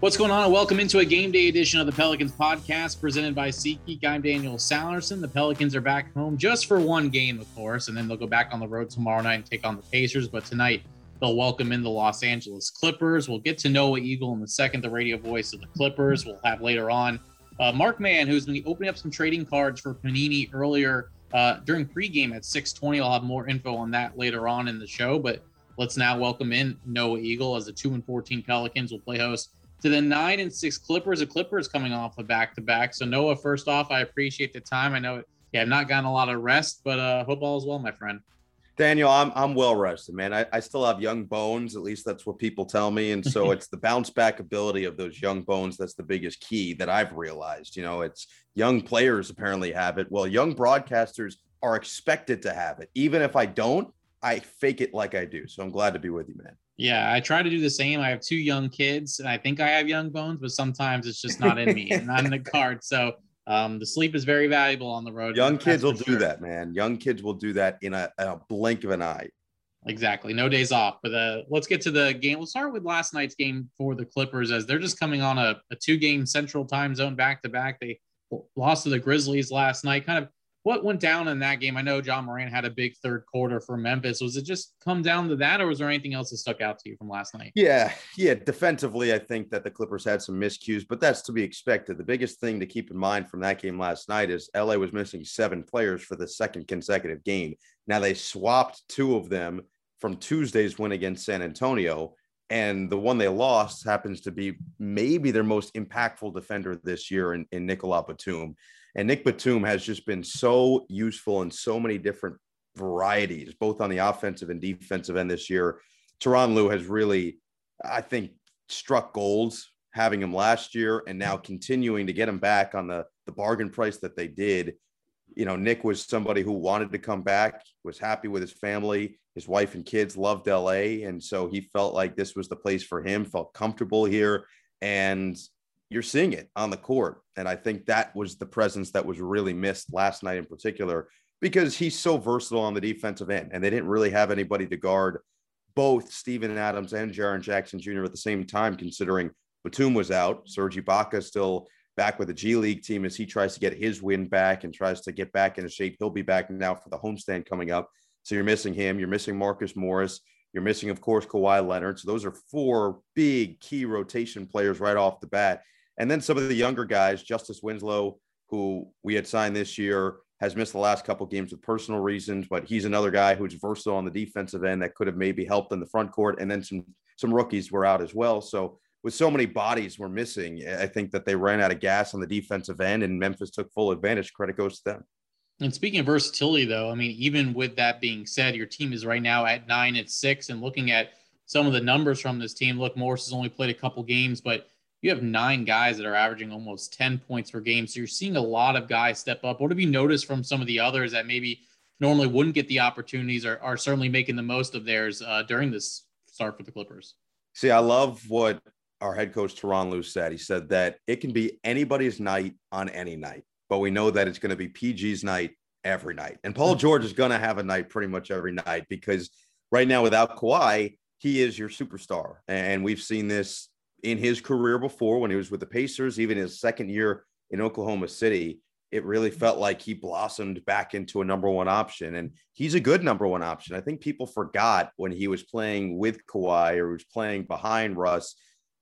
What's going on? And welcome into a game day edition of the Pelicans podcast presented by SeatGeek. I'm Daniel Sallerson. The Pelicans are back home just for one game, of course, and then they'll go back on the road tomorrow night and take on the Pacers. But tonight, they'll welcome in the Los Angeles Clippers. We'll get to Noah Eagle in the second, the radio voice of the Clippers. We'll have later on uh, Mark Mann, who's going to be opening up some trading cards for Panini earlier uh, during pregame at 620. I'll have more info on that later on in the show. But let's now welcome in Noah Eagle as the 2 and 14 Pelicans will play host to the nine and six Clippers. The Clippers coming off a back to back. So Noah, first off, I appreciate the time. I know yeah, I've not gotten a lot of rest, but uh, hope all is well, my friend. Daniel, I'm I'm well rested, man. I, I still have young bones, at least that's what people tell me. And so it's the bounce back ability of those young bones that's the biggest key that I've realized. You know, it's young players apparently have it. Well, young broadcasters are expected to have it. Even if I don't, I fake it like I do. So I'm glad to be with you, man. Yeah, I try to do the same. I have two young kids, and I think I have young bones, but sometimes it's just not in me, not in the card. So um, the sleep is very valuable on the road. Young kids will sure. do that, man. Young kids will do that in a, a blink of an eye. Exactly. No days off. But uh, let's get to the game. We'll start with last night's game for the Clippers as they're just coming on a, a two game central time zone back to back. They lost to the Grizzlies last night. Kind of what went down in that game? I know Ja Morant had a big third quarter for Memphis. Was it just come down to that, or was there anything else that stuck out to you from last night? Yeah, yeah. Defensively, I think that the Clippers had some miscues, but that's to be expected. The biggest thing to keep in mind from that game last night is LA was missing seven players for the second consecutive game. Now they swapped two of them from Tuesday's win against San Antonio. And the one they lost happens to be maybe their most impactful defender this year in, in Nicolas Batum. And Nick Batum has just been so useful in so many different varieties, both on the offensive and defensive end this year. Tyronn Lue has really, I think, struck golds having him last year and now continuing to get him back on the, the bargain price that they did. You know, Nick was somebody who wanted to come back, was happy with his family. His wife and kids loved LA. And so he felt like this was the place for him, felt comfortable here. And you're seeing it on the court. And I think that was the presence that was really missed last night in particular, because he's so versatile on the defensive end. And they didn't really have anybody to guard both Steven Adams and Jaren Jackson Jr. at the same time, considering Batum was out. Serge Ibaka still back with the G League team as he tries to get his win back and tries to get back into shape. He'll be back now for the homestand coming up. So you're missing him. You're missing Marcus Morris. You're missing, of course, Kawhi Leonard. So those are four big key rotation players right off the bat. And then some of the younger guys, Justice Winslow, who we had signed this year, has missed the last couple games with personal reasons, but he's another guy who's versatile on the defensive end that could have maybe helped in the front court. And then some some rookies were out as well. So with so many bodies were missing, I think that they ran out of gas on the defensive end, and Memphis took full advantage. Credit goes to them. And speaking of versatility, though, I mean, even with that being said, your team is right now at nine at six, and looking at some of the numbers from this team, look, Morris has only played a couple games, but you have nine guys that are averaging almost 10 points per game. So you're seeing a lot of guys step up. What have you noticed from some of the others that maybe normally wouldn't get the opportunities or are certainly making the most of theirs uh, during this start for the Clippers? See, I love what our head coach Tyronn Lue said. He said that it can be anybody's night on any night, but we know that it's going to be PG's night every night. And Paul mm-hmm. George is going to have a night pretty much every night because right now without Kawhi, he is your superstar. And we've seen this in his career before when he was with the Pacers, even his second year in Oklahoma City, it really felt like he blossomed back into a number one option. And he's a good number one option. I think people forgot when he was playing with Kawhi or was playing behind Russ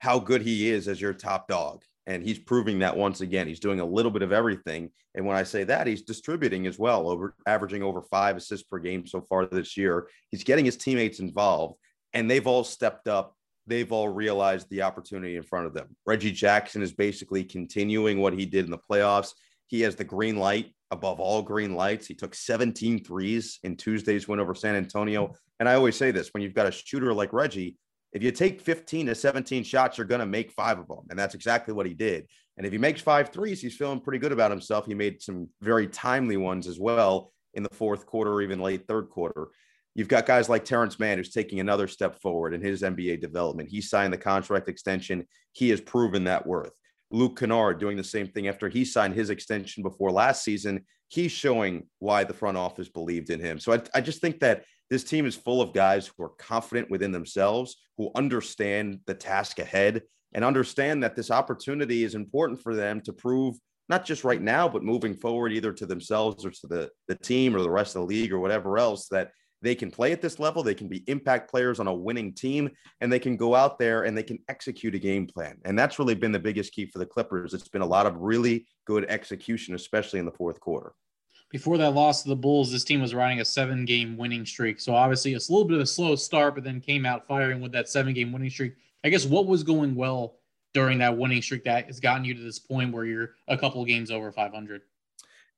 how good he is as your top dog. And he's proving that once again. He's doing a little bit of everything. And when I say that, he's distributing as well, over averaging over five assists per game so far this year. He's getting his teammates involved, and they've all stepped up they've all realized the opportunity in front of them. Reggie Jackson is basically continuing what he did in the playoffs. He has the green light above all green lights. He took 17 threes in Tuesday's win over San Antonio. And I always say this when you've got a shooter like Reggie, if you take 15 to 17 shots, you're going to make five of them. And that's exactly what he did. And if he makes five threes, he's feeling pretty good about himself. He made some very timely ones as well in the fourth quarter, or even late third quarter. You've got guys like Terrence Mann, who's taking another step forward in his NBA development. He signed the contract extension. He has proven that worth. Luke Kennard doing the same thing after he signed his extension before last season. He's showing why the front office believed in him. So I, I just think that this team is full of guys who are confident within themselves, who understand the task ahead. and understand that this opportunity is important for them to prove not just right now, but moving forward, either to themselves or to the, the team or the rest of the league or whatever else, that they can play at this level. They can be impact players on a winning team, and they can go out there and they can execute a game plan. And that's really been the biggest key for the Clippers. It's been a lot of really good execution, especially in the fourth quarter. Before that loss to the Bulls, this team was riding a seven game winning streak. So obviously, it's a little bit of a slow start, but then came out firing with that seven game winning streak. I guess what was going well during that winning streak that has gotten you to this point where you're a couple games over 500?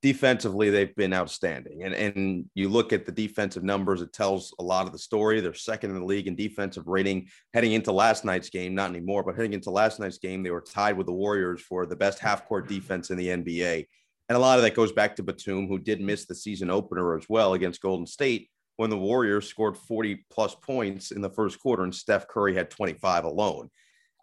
defensively they've been outstanding and and you look at the defensive numbers it tells a lot of the story they're second in the league in defensive rating heading into last night's game not anymore but heading into last night's game they were tied with the warriors for the best half court defense in the nba and a lot of that goes back to batum who did miss the season opener as well against golden state when the warriors scored 40 plus points in the first quarter and steph curry had 25 alone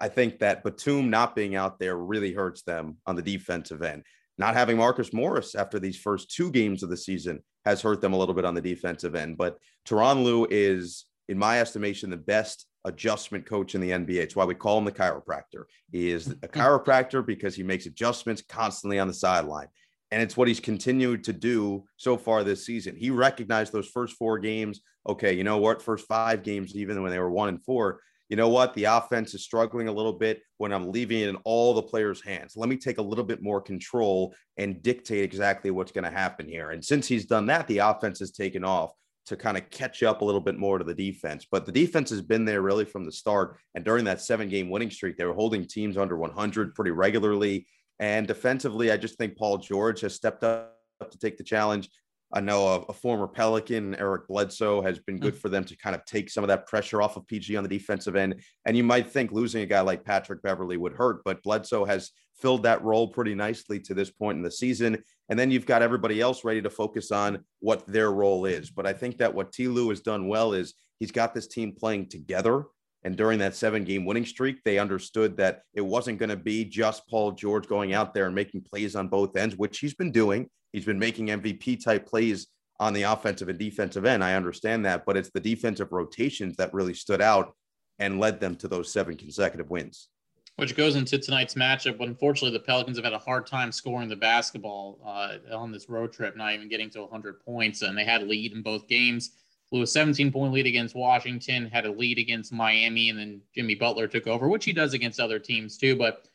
I think that Batum not being out there really hurts them on the defensive end. Not having Marcus Morris after these first two games of the season has hurt them a little bit on the defensive end. But Lue is, in my estimation, the best adjustment coach in the NBA. It's why we call him the chiropractor. He is a chiropractor because he makes adjustments constantly on the sideline. And it's what he's continued to do so far this season. He recognized those first four games. Okay, you know what? First five games, even when they were one and four, you know what? The offense is struggling a little bit when I'm leaving it in all the players' hands. Let me take a little bit more control and dictate exactly what's going to happen here. And since he's done that, the offense has taken off to kind of catch up a little bit more to the defense. But the defense has been there really from the start. And during that seven game winning streak, they were holding teams under 100 pretty regularly. And defensively, I just think Paul George has stepped up to take the challenge. I know a, a, former Pelican, Eric Bledsoe, has been good mm. for them to kind of take some of that pressure off of PG on the defensive end. And you might think losing a guy like Patrick Beverley would hurt, but Bledsoe has filled that role pretty nicely to this point in the season. And then you've got everybody else ready to focus on what their role is. But I think that what T. Lue has done well is he's got this team playing together. And during that seven game winning streak, they understood that it wasn't going to be just Paul George going out there and making plays on both ends, which he's been doing. He's been making MVP type plays on the offensive and defensive end. I understand that, but it's the defensive rotations that really stood out and led them to those seven consecutive wins. Which goes into tonight's matchup. But unfortunately, the Pelicans have had a hard time scoring the basketball uh, on this road trip, not even getting to 100 points. And they had a lead in both games. Blew a 17 point lead against Washington, had a lead against Miami, and then Jimmy Butler took over, which he does against other teams too. But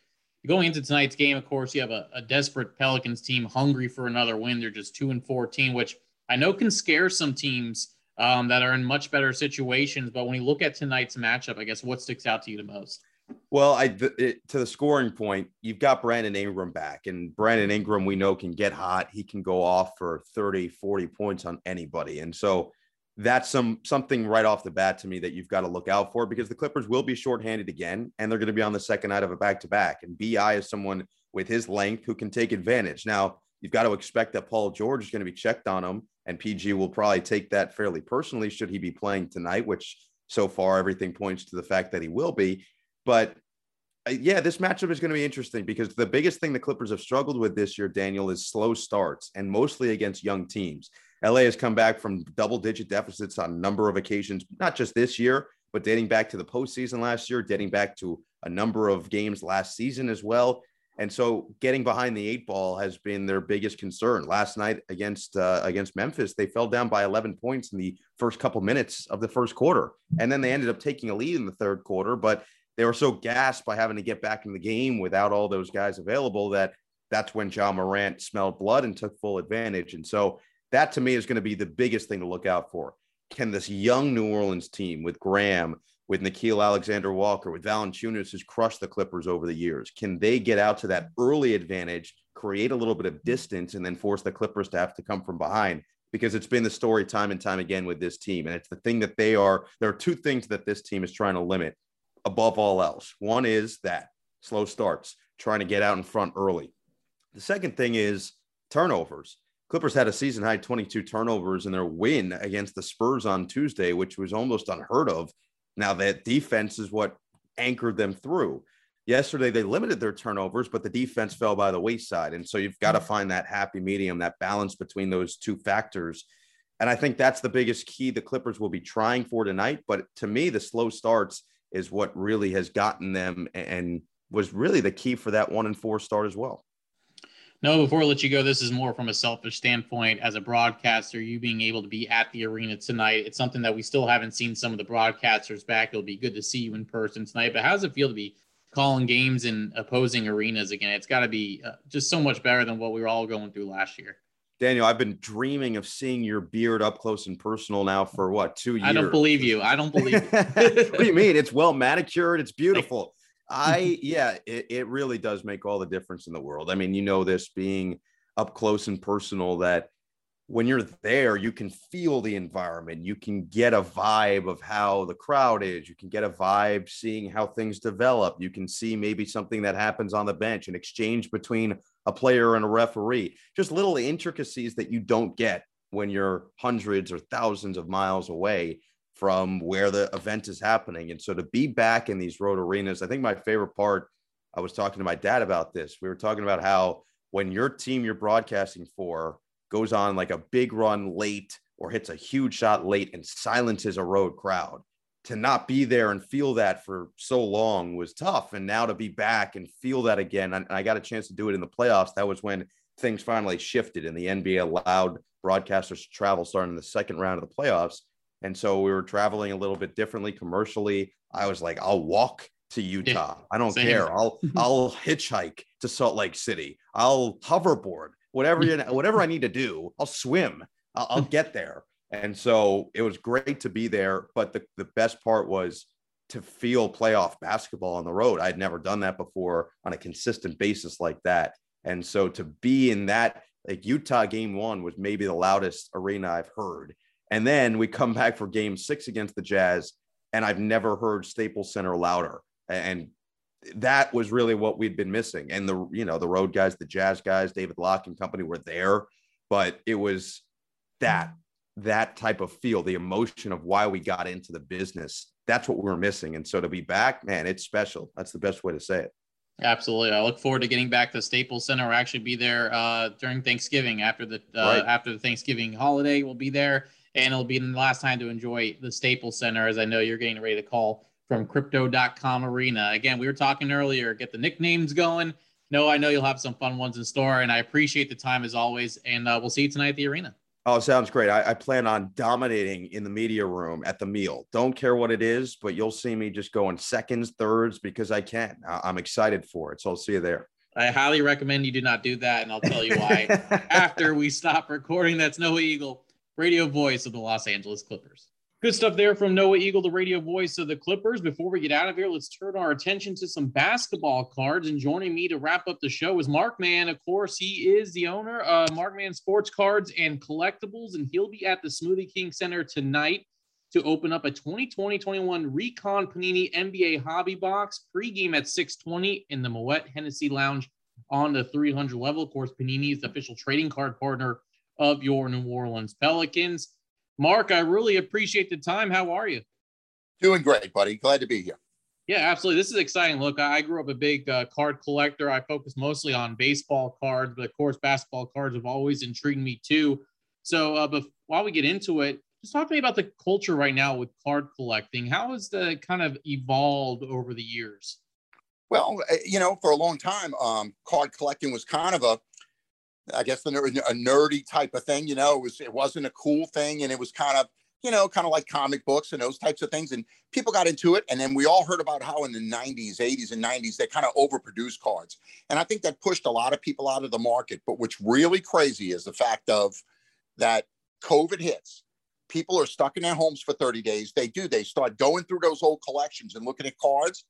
Going into tonight's game, of course, you have a, a desperate Pelicans team hungry for another win. They're just two and fourteen, which I know can scare some teams um, that are in much better situations. But when you look at tonight's matchup, I guess what sticks out to you the most? Well, I it, to the scoring point, you've got Brandon Ingram back, and Brandon Ingram we know can get hot. He can go off for 30, 40 points on anybody. And so that's some something right off the bat to me that you've got to look out for because the Clippers will be shorthanded again, and they're going to be on the second night of a back to back. And BI is someone with his length who can take advantage. Now you've got to expect that Paul George is going to be checked on him, and PG will probably take that fairly personally should he be playing tonight, which so far everything points to the fact that he will be. But uh, yeah, this matchup is going to be interesting because the biggest thing the Clippers have struggled with this year, Daniel, is slow starts and mostly against young teams. LA has come back from double digit deficits on a number of occasions, not just this year, but dating back to the postseason last year, dating back to a number of games last season as well. And so getting behind the eight ball has been their biggest concern. Last night against uh, against Memphis, they fell down by 11 points in the first couple minutes of the first quarter, and then they ended up taking a lead in the third quarter. But they were so gassed by having to get back in the game without all those guys available that that's when Ja Morant smelled blood and took full advantage. And so that to me is going to be the biggest thing to look out for. Can this young New Orleans team with Ingram, with Nickeil Alexander Walker, with Valanciunas, who's crushed the Clippers over the years, can they get out to that early advantage, create a little bit of distance, and then force the Clippers to have to come from behind? Because it's been the story time and time again with this team. And it's the thing that they are, there are two things that this team is trying to limit above all else. One is that slow starts, trying to get out in front early. The second thing is turnovers. Clippers had a season high 22 turnovers in their win against the Spurs on Tuesday, which was almost unheard of. Now, that defense is what anchored them through. Yesterday, they limited their turnovers, but the defense fell by the wayside. And so you've got to mm-hmm. find that happy medium, that balance between those two factors. And I think that's the biggest key the Clippers will be trying for tonight. But to me, the slow starts is what really has gotten them and was really the key for that one and four start as well. No, before I let you go, this is more from a selfish standpoint as a broadcaster, you being able to be at the arena tonight. It's something that we still haven't seen some of the broadcasters back. It'll be good to see you in person tonight. But how does it feel to be calling games in opposing arenas again? It's got to be uh, just so much better than what we were all going through last year. Daniel, I've been dreaming of seeing your beard up close and personal now for what two years. I don't believe you. I don't believe. You. what do you mean? It's well manicured. It's beautiful. I yeah, it, it really does make all the difference in the world. I mean, you know this being up close and personal that when you're there, you can feel the environment. You can get a vibe of how the crowd is. You can get a vibe seeing how things develop. You can see maybe something that happens on the bench, an exchange between a player and a referee, just little intricacies that you don't get when you're hundreds or thousands of miles away from where the event is happening. And so to be back in these road arenas, I think my favorite part, I was talking to my dad about this. We were talking about how when your team you're broadcasting for goes on like a big run late or hits a huge shot late and silences a road crowd, to not be there and feel that for so long was tough. And now to be back and feel that again, and I got a chance to do it in the playoffs. That was when things finally shifted and the NBA allowed broadcasters to travel starting in the second round of the playoffs. And so we were traveling a little bit differently commercially. I was like, I'll walk to Utah. I don't Same. care. I'll I'll hitchhike to Salt Lake City. I'll hoverboard. Whatever you, whatever I need to do, I'll swim. I'll, I'll get there. And so it was great to be there. But the, the best part was to feel playoff basketball on the road. I'd never done that before on a consistent basis like that. And so to be in that, like Utah game one was maybe the loudest arena I've heard. And then we come back for game six against the Jazz, and I've never heard Staples Center louder. And that was really what we'd been missing. And the, you know, the road guys, the Jazz guys, David Locke and company were there, but it was that that type of feel, the emotion of why we got into the business. That's what we were missing. And so to be back, man, it's special. That's the best way to say it. Absolutely. I look forward to getting back to Staples Center. We'll actually be there uh, during Thanksgiving after the uh, right. after the Thanksgiving holiday. We'll be there, and it'll be the last time to enjoy the Staples Center, as I know you're getting ready to call from Crypto.com Arena. Again, we were talking earlier. Get the nicknames going. No, I know you'll have some fun ones in store, and I appreciate the time as always. And uh, we'll see you tonight at the arena. Oh, sounds great. I, I, plan on dominating in the media room at the meal. Don't care what it is, but you'll see me just going seconds, thirds because I can. I, am excited for it. So I'll see you there. I highly recommend you do not do that. And I'll tell you why after we stop recording. That's Noah Eagle, radio voice of the Los Angeles Clippers. Good stuff there from Noah Eagle, the radio voice of the Clippers. Before we get out of here, let's turn our attention to some basketball cards. And joining me to wrap up the show is Mark Mann. Of course, he is the owner of Mark Mann Sports Cards and Collectibles, and he'll be at the Smoothie King Center tonight to open up a 2020-21 Recon Panini NBA Hobby Box pregame at 6:20 in the Moet Hennessy Lounge on the 300 level. Of course, Panini is the official trading card partner of your New Orleans Pelicans. Mark, I really appreciate the time. How are you? Doing great, buddy. Glad to be here. Yeah, absolutely. This is exciting. Look, I grew up a big uh, card collector. I focus mostly on baseball cards, but of course, basketball cards have always intrigued me too. So, uh, but while we get into it, just talk to me about the culture right now with card collecting. How has the kind of evolved over the years? Well, eh, you know, for a long time, um, card collecting was kind of a I guess a, a nerdy type of thing. You know, it was it wasn't a cool thing, and it was kind of you know kind of like comic books and those types of things. And people got into it, and then we all heard about how in the '90s, '80s, and '90s they kind of overproduced cards, and I think that pushed a lot of people out of the market. But what's really crazy is the fact of that COVID hits. People are stuck in their homes for 30 days. They do. They start going through those old collections and looking at cards,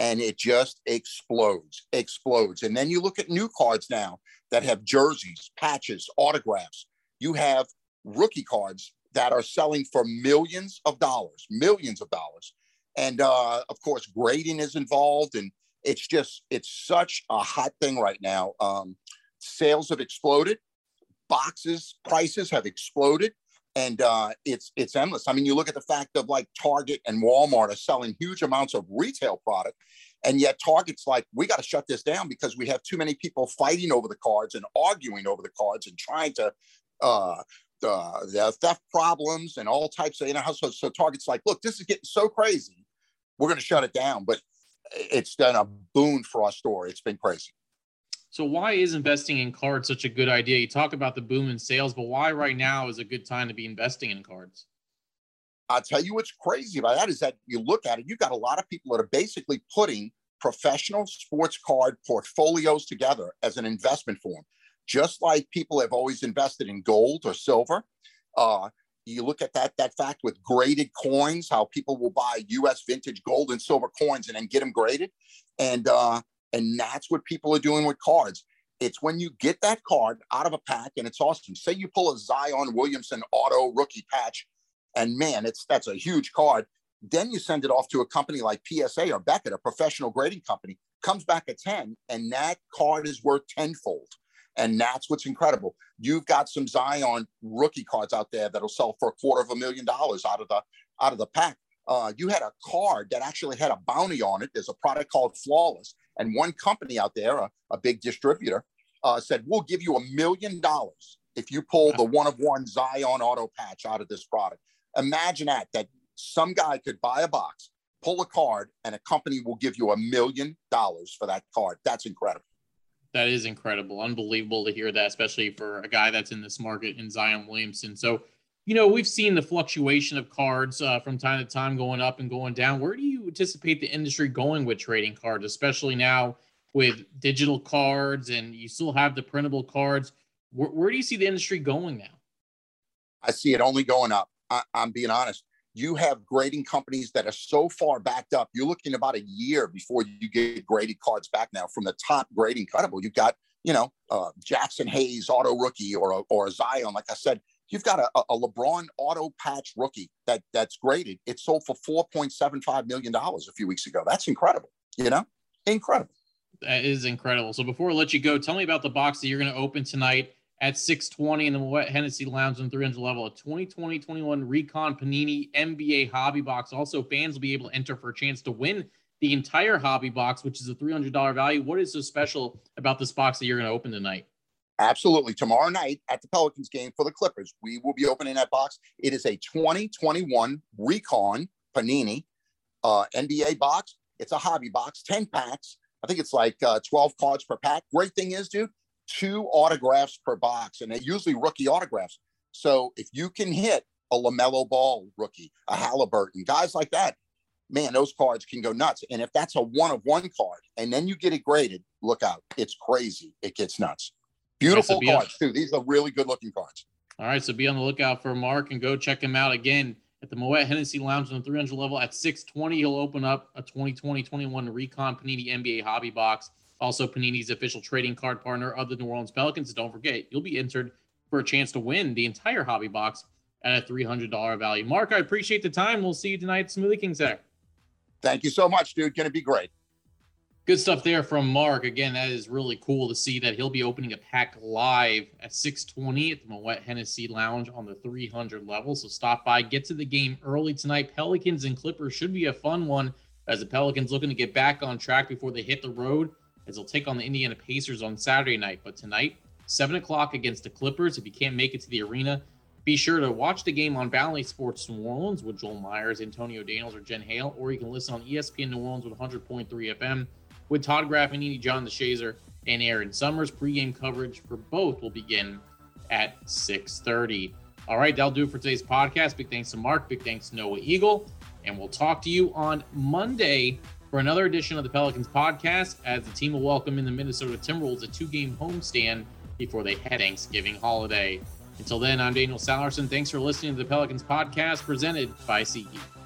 and it just explodes, explodes. And then you look at new cards now that have jerseys, patches, autographs. You have rookie cards that are selling for millions of dollars, millions of dollars. And uh, of course, grading is involved. And it's just, it's such a hot thing right now. Um, sales have exploded, boxes prices have exploded. And uh, it's it's endless. I mean, you look at the fact of like Target and Walmart are selling huge amounts of retail product, and yet Target's like, we got to shut this down because we have too many people fighting over the cards and arguing over the cards and trying to uh, uh, the theft problems and all types of, you know, so, so Target's like, look, this is getting so crazy. We're going to shut it down. But it's been a boon for our store. It's been crazy. So why is investing in cards such a good idea? You talk about the boom in sales, but why right now is a good time to be investing in cards? I'll tell you what's crazy about that is that you look at it, you've got a lot of people that are basically putting professional sports card portfolios together as an investment form. Just like people have always invested in gold or silver. Uh, you look at that that fact with graded coins, how people will buy U.S. vintage gold and silver coins and then get them graded, and uh, and that's what people are doing with cards. It's when you get that card out of a pack and it's awesome. Say you pull a Zion Williamson auto rookie patch, and man, it's that's a huge card. Then you send it off to a company like PSA or Beckett, a professional grading company, comes back at 10, and that card is worth tenfold. And that's what's incredible. You've got some Zion rookie cards out there that'll sell for a quarter of a million dollars out of the out of the pack. Uh, you had a card that actually had a bounty on it. There's a product called Flawless, and one company out there, a, a big distributor, uh, said, "We'll give you a million dollars if you pull the one of one Zion auto patch out of this product." Imagine that that some guy could buy a box, pull a card, and a company will give you a million dollars for that card. That's incredible. That is incredible. Unbelievable to hear that, especially for a guy that's in this market in Zion Williamson. So, you know, we've seen the fluctuation of cards uh, from time to time going up and going down. Where do you anticipate the industry going with trading cards, especially now with digital cards and you still have the printable cards? Where, where do you see the industry going now? I see it only going up. I, I'm being honest you have grading companies that are so far backed up. You're looking about a year before you get graded cards back now from the top grading cuttable. You've got, you know, uh, Jaxson Hayes auto rookie or or a Zion. Like I said, you've got a, a LeBron auto patch rookie that that's graded. It sold for four point seven five million dollars a few weeks ago. That's incredible. You know, incredible. That is incredible. So before I let you go, tell me about the box that you're going to open tonight at 620 in the Moet Hennessy Lounge on 300 level. A 2020-21 Recon Panini NBA Hobby Box. Also, fans will be able to enter for a chance to win the entire hobby box, which is a $300 value. What is so special about this box that you're going to open tonight? Absolutely. Tomorrow night at the Pelicans game for the Clippers, we will be opening that box. It is a 2021 Recon Panini uh, NBA box. It's a hobby box, 10 packs. I think it's like uh, 12 cards per pack. Great thing is, dude, two autographs per box, and they're usually rookie autographs. So if you can hit a LaMelo Ball rookie, a Halliburton, guys like that, man, those cards can go nuts. And if that's a one of one card and then you get it graded, look out. It's crazy. It gets nuts. Beautiful right, so cards, on, too. These are really good looking cards. All right. So be on the lookout for Mark and go check him out again at the Moet Hennessy Lounge on the 300 level at 620. He'll open up a 2020 21 Recon Panini NBA hobby box. Also, Panini's official trading card partner of the New Orleans Pelicans. Don't forget, you'll be entered for a chance to win the entire hobby box at a $300 value. Mark, I appreciate the time. We'll see you tonight at Smoothie King Center. Thank you so much, dude. Going to be great. Good stuff there from Mark. Again, that is really cool to see that he'll be opening a pack live at 620 at the Moet Hennessy Lounge on the 300 level. So stop by, get to the game early tonight. Pelicans and Clippers should be a fun one as the Pelicans looking to get back on track before they hit the road as they'll take on the Indiana Pacers on Saturday night. But tonight, 7 o'clock against the Clippers. If you can't make it to the arena, be sure to watch the game on Bally Sports New Orleans with Joel Myers, Antonio Daniels, or Jen Hale, or you can listen on ESPN New Orleans with 100.3 FM with Todd Graffagnini, John DeShazier, and Aaron Summers. Pregame coverage for both will begin at 6.30. All right, that'll do it for today's podcast. Big thanks to Mark. Big thanks to Noah Eagle. And we'll talk to you on Monday for another edition of the Pelicans podcast as the team will welcome in the Minnesota Timberwolves a two game homestand before they head Thanksgiving holiday. Until then, I'm Daniel Sallerson. Thanks for listening to the Pelicans podcast presented by SeatGeek.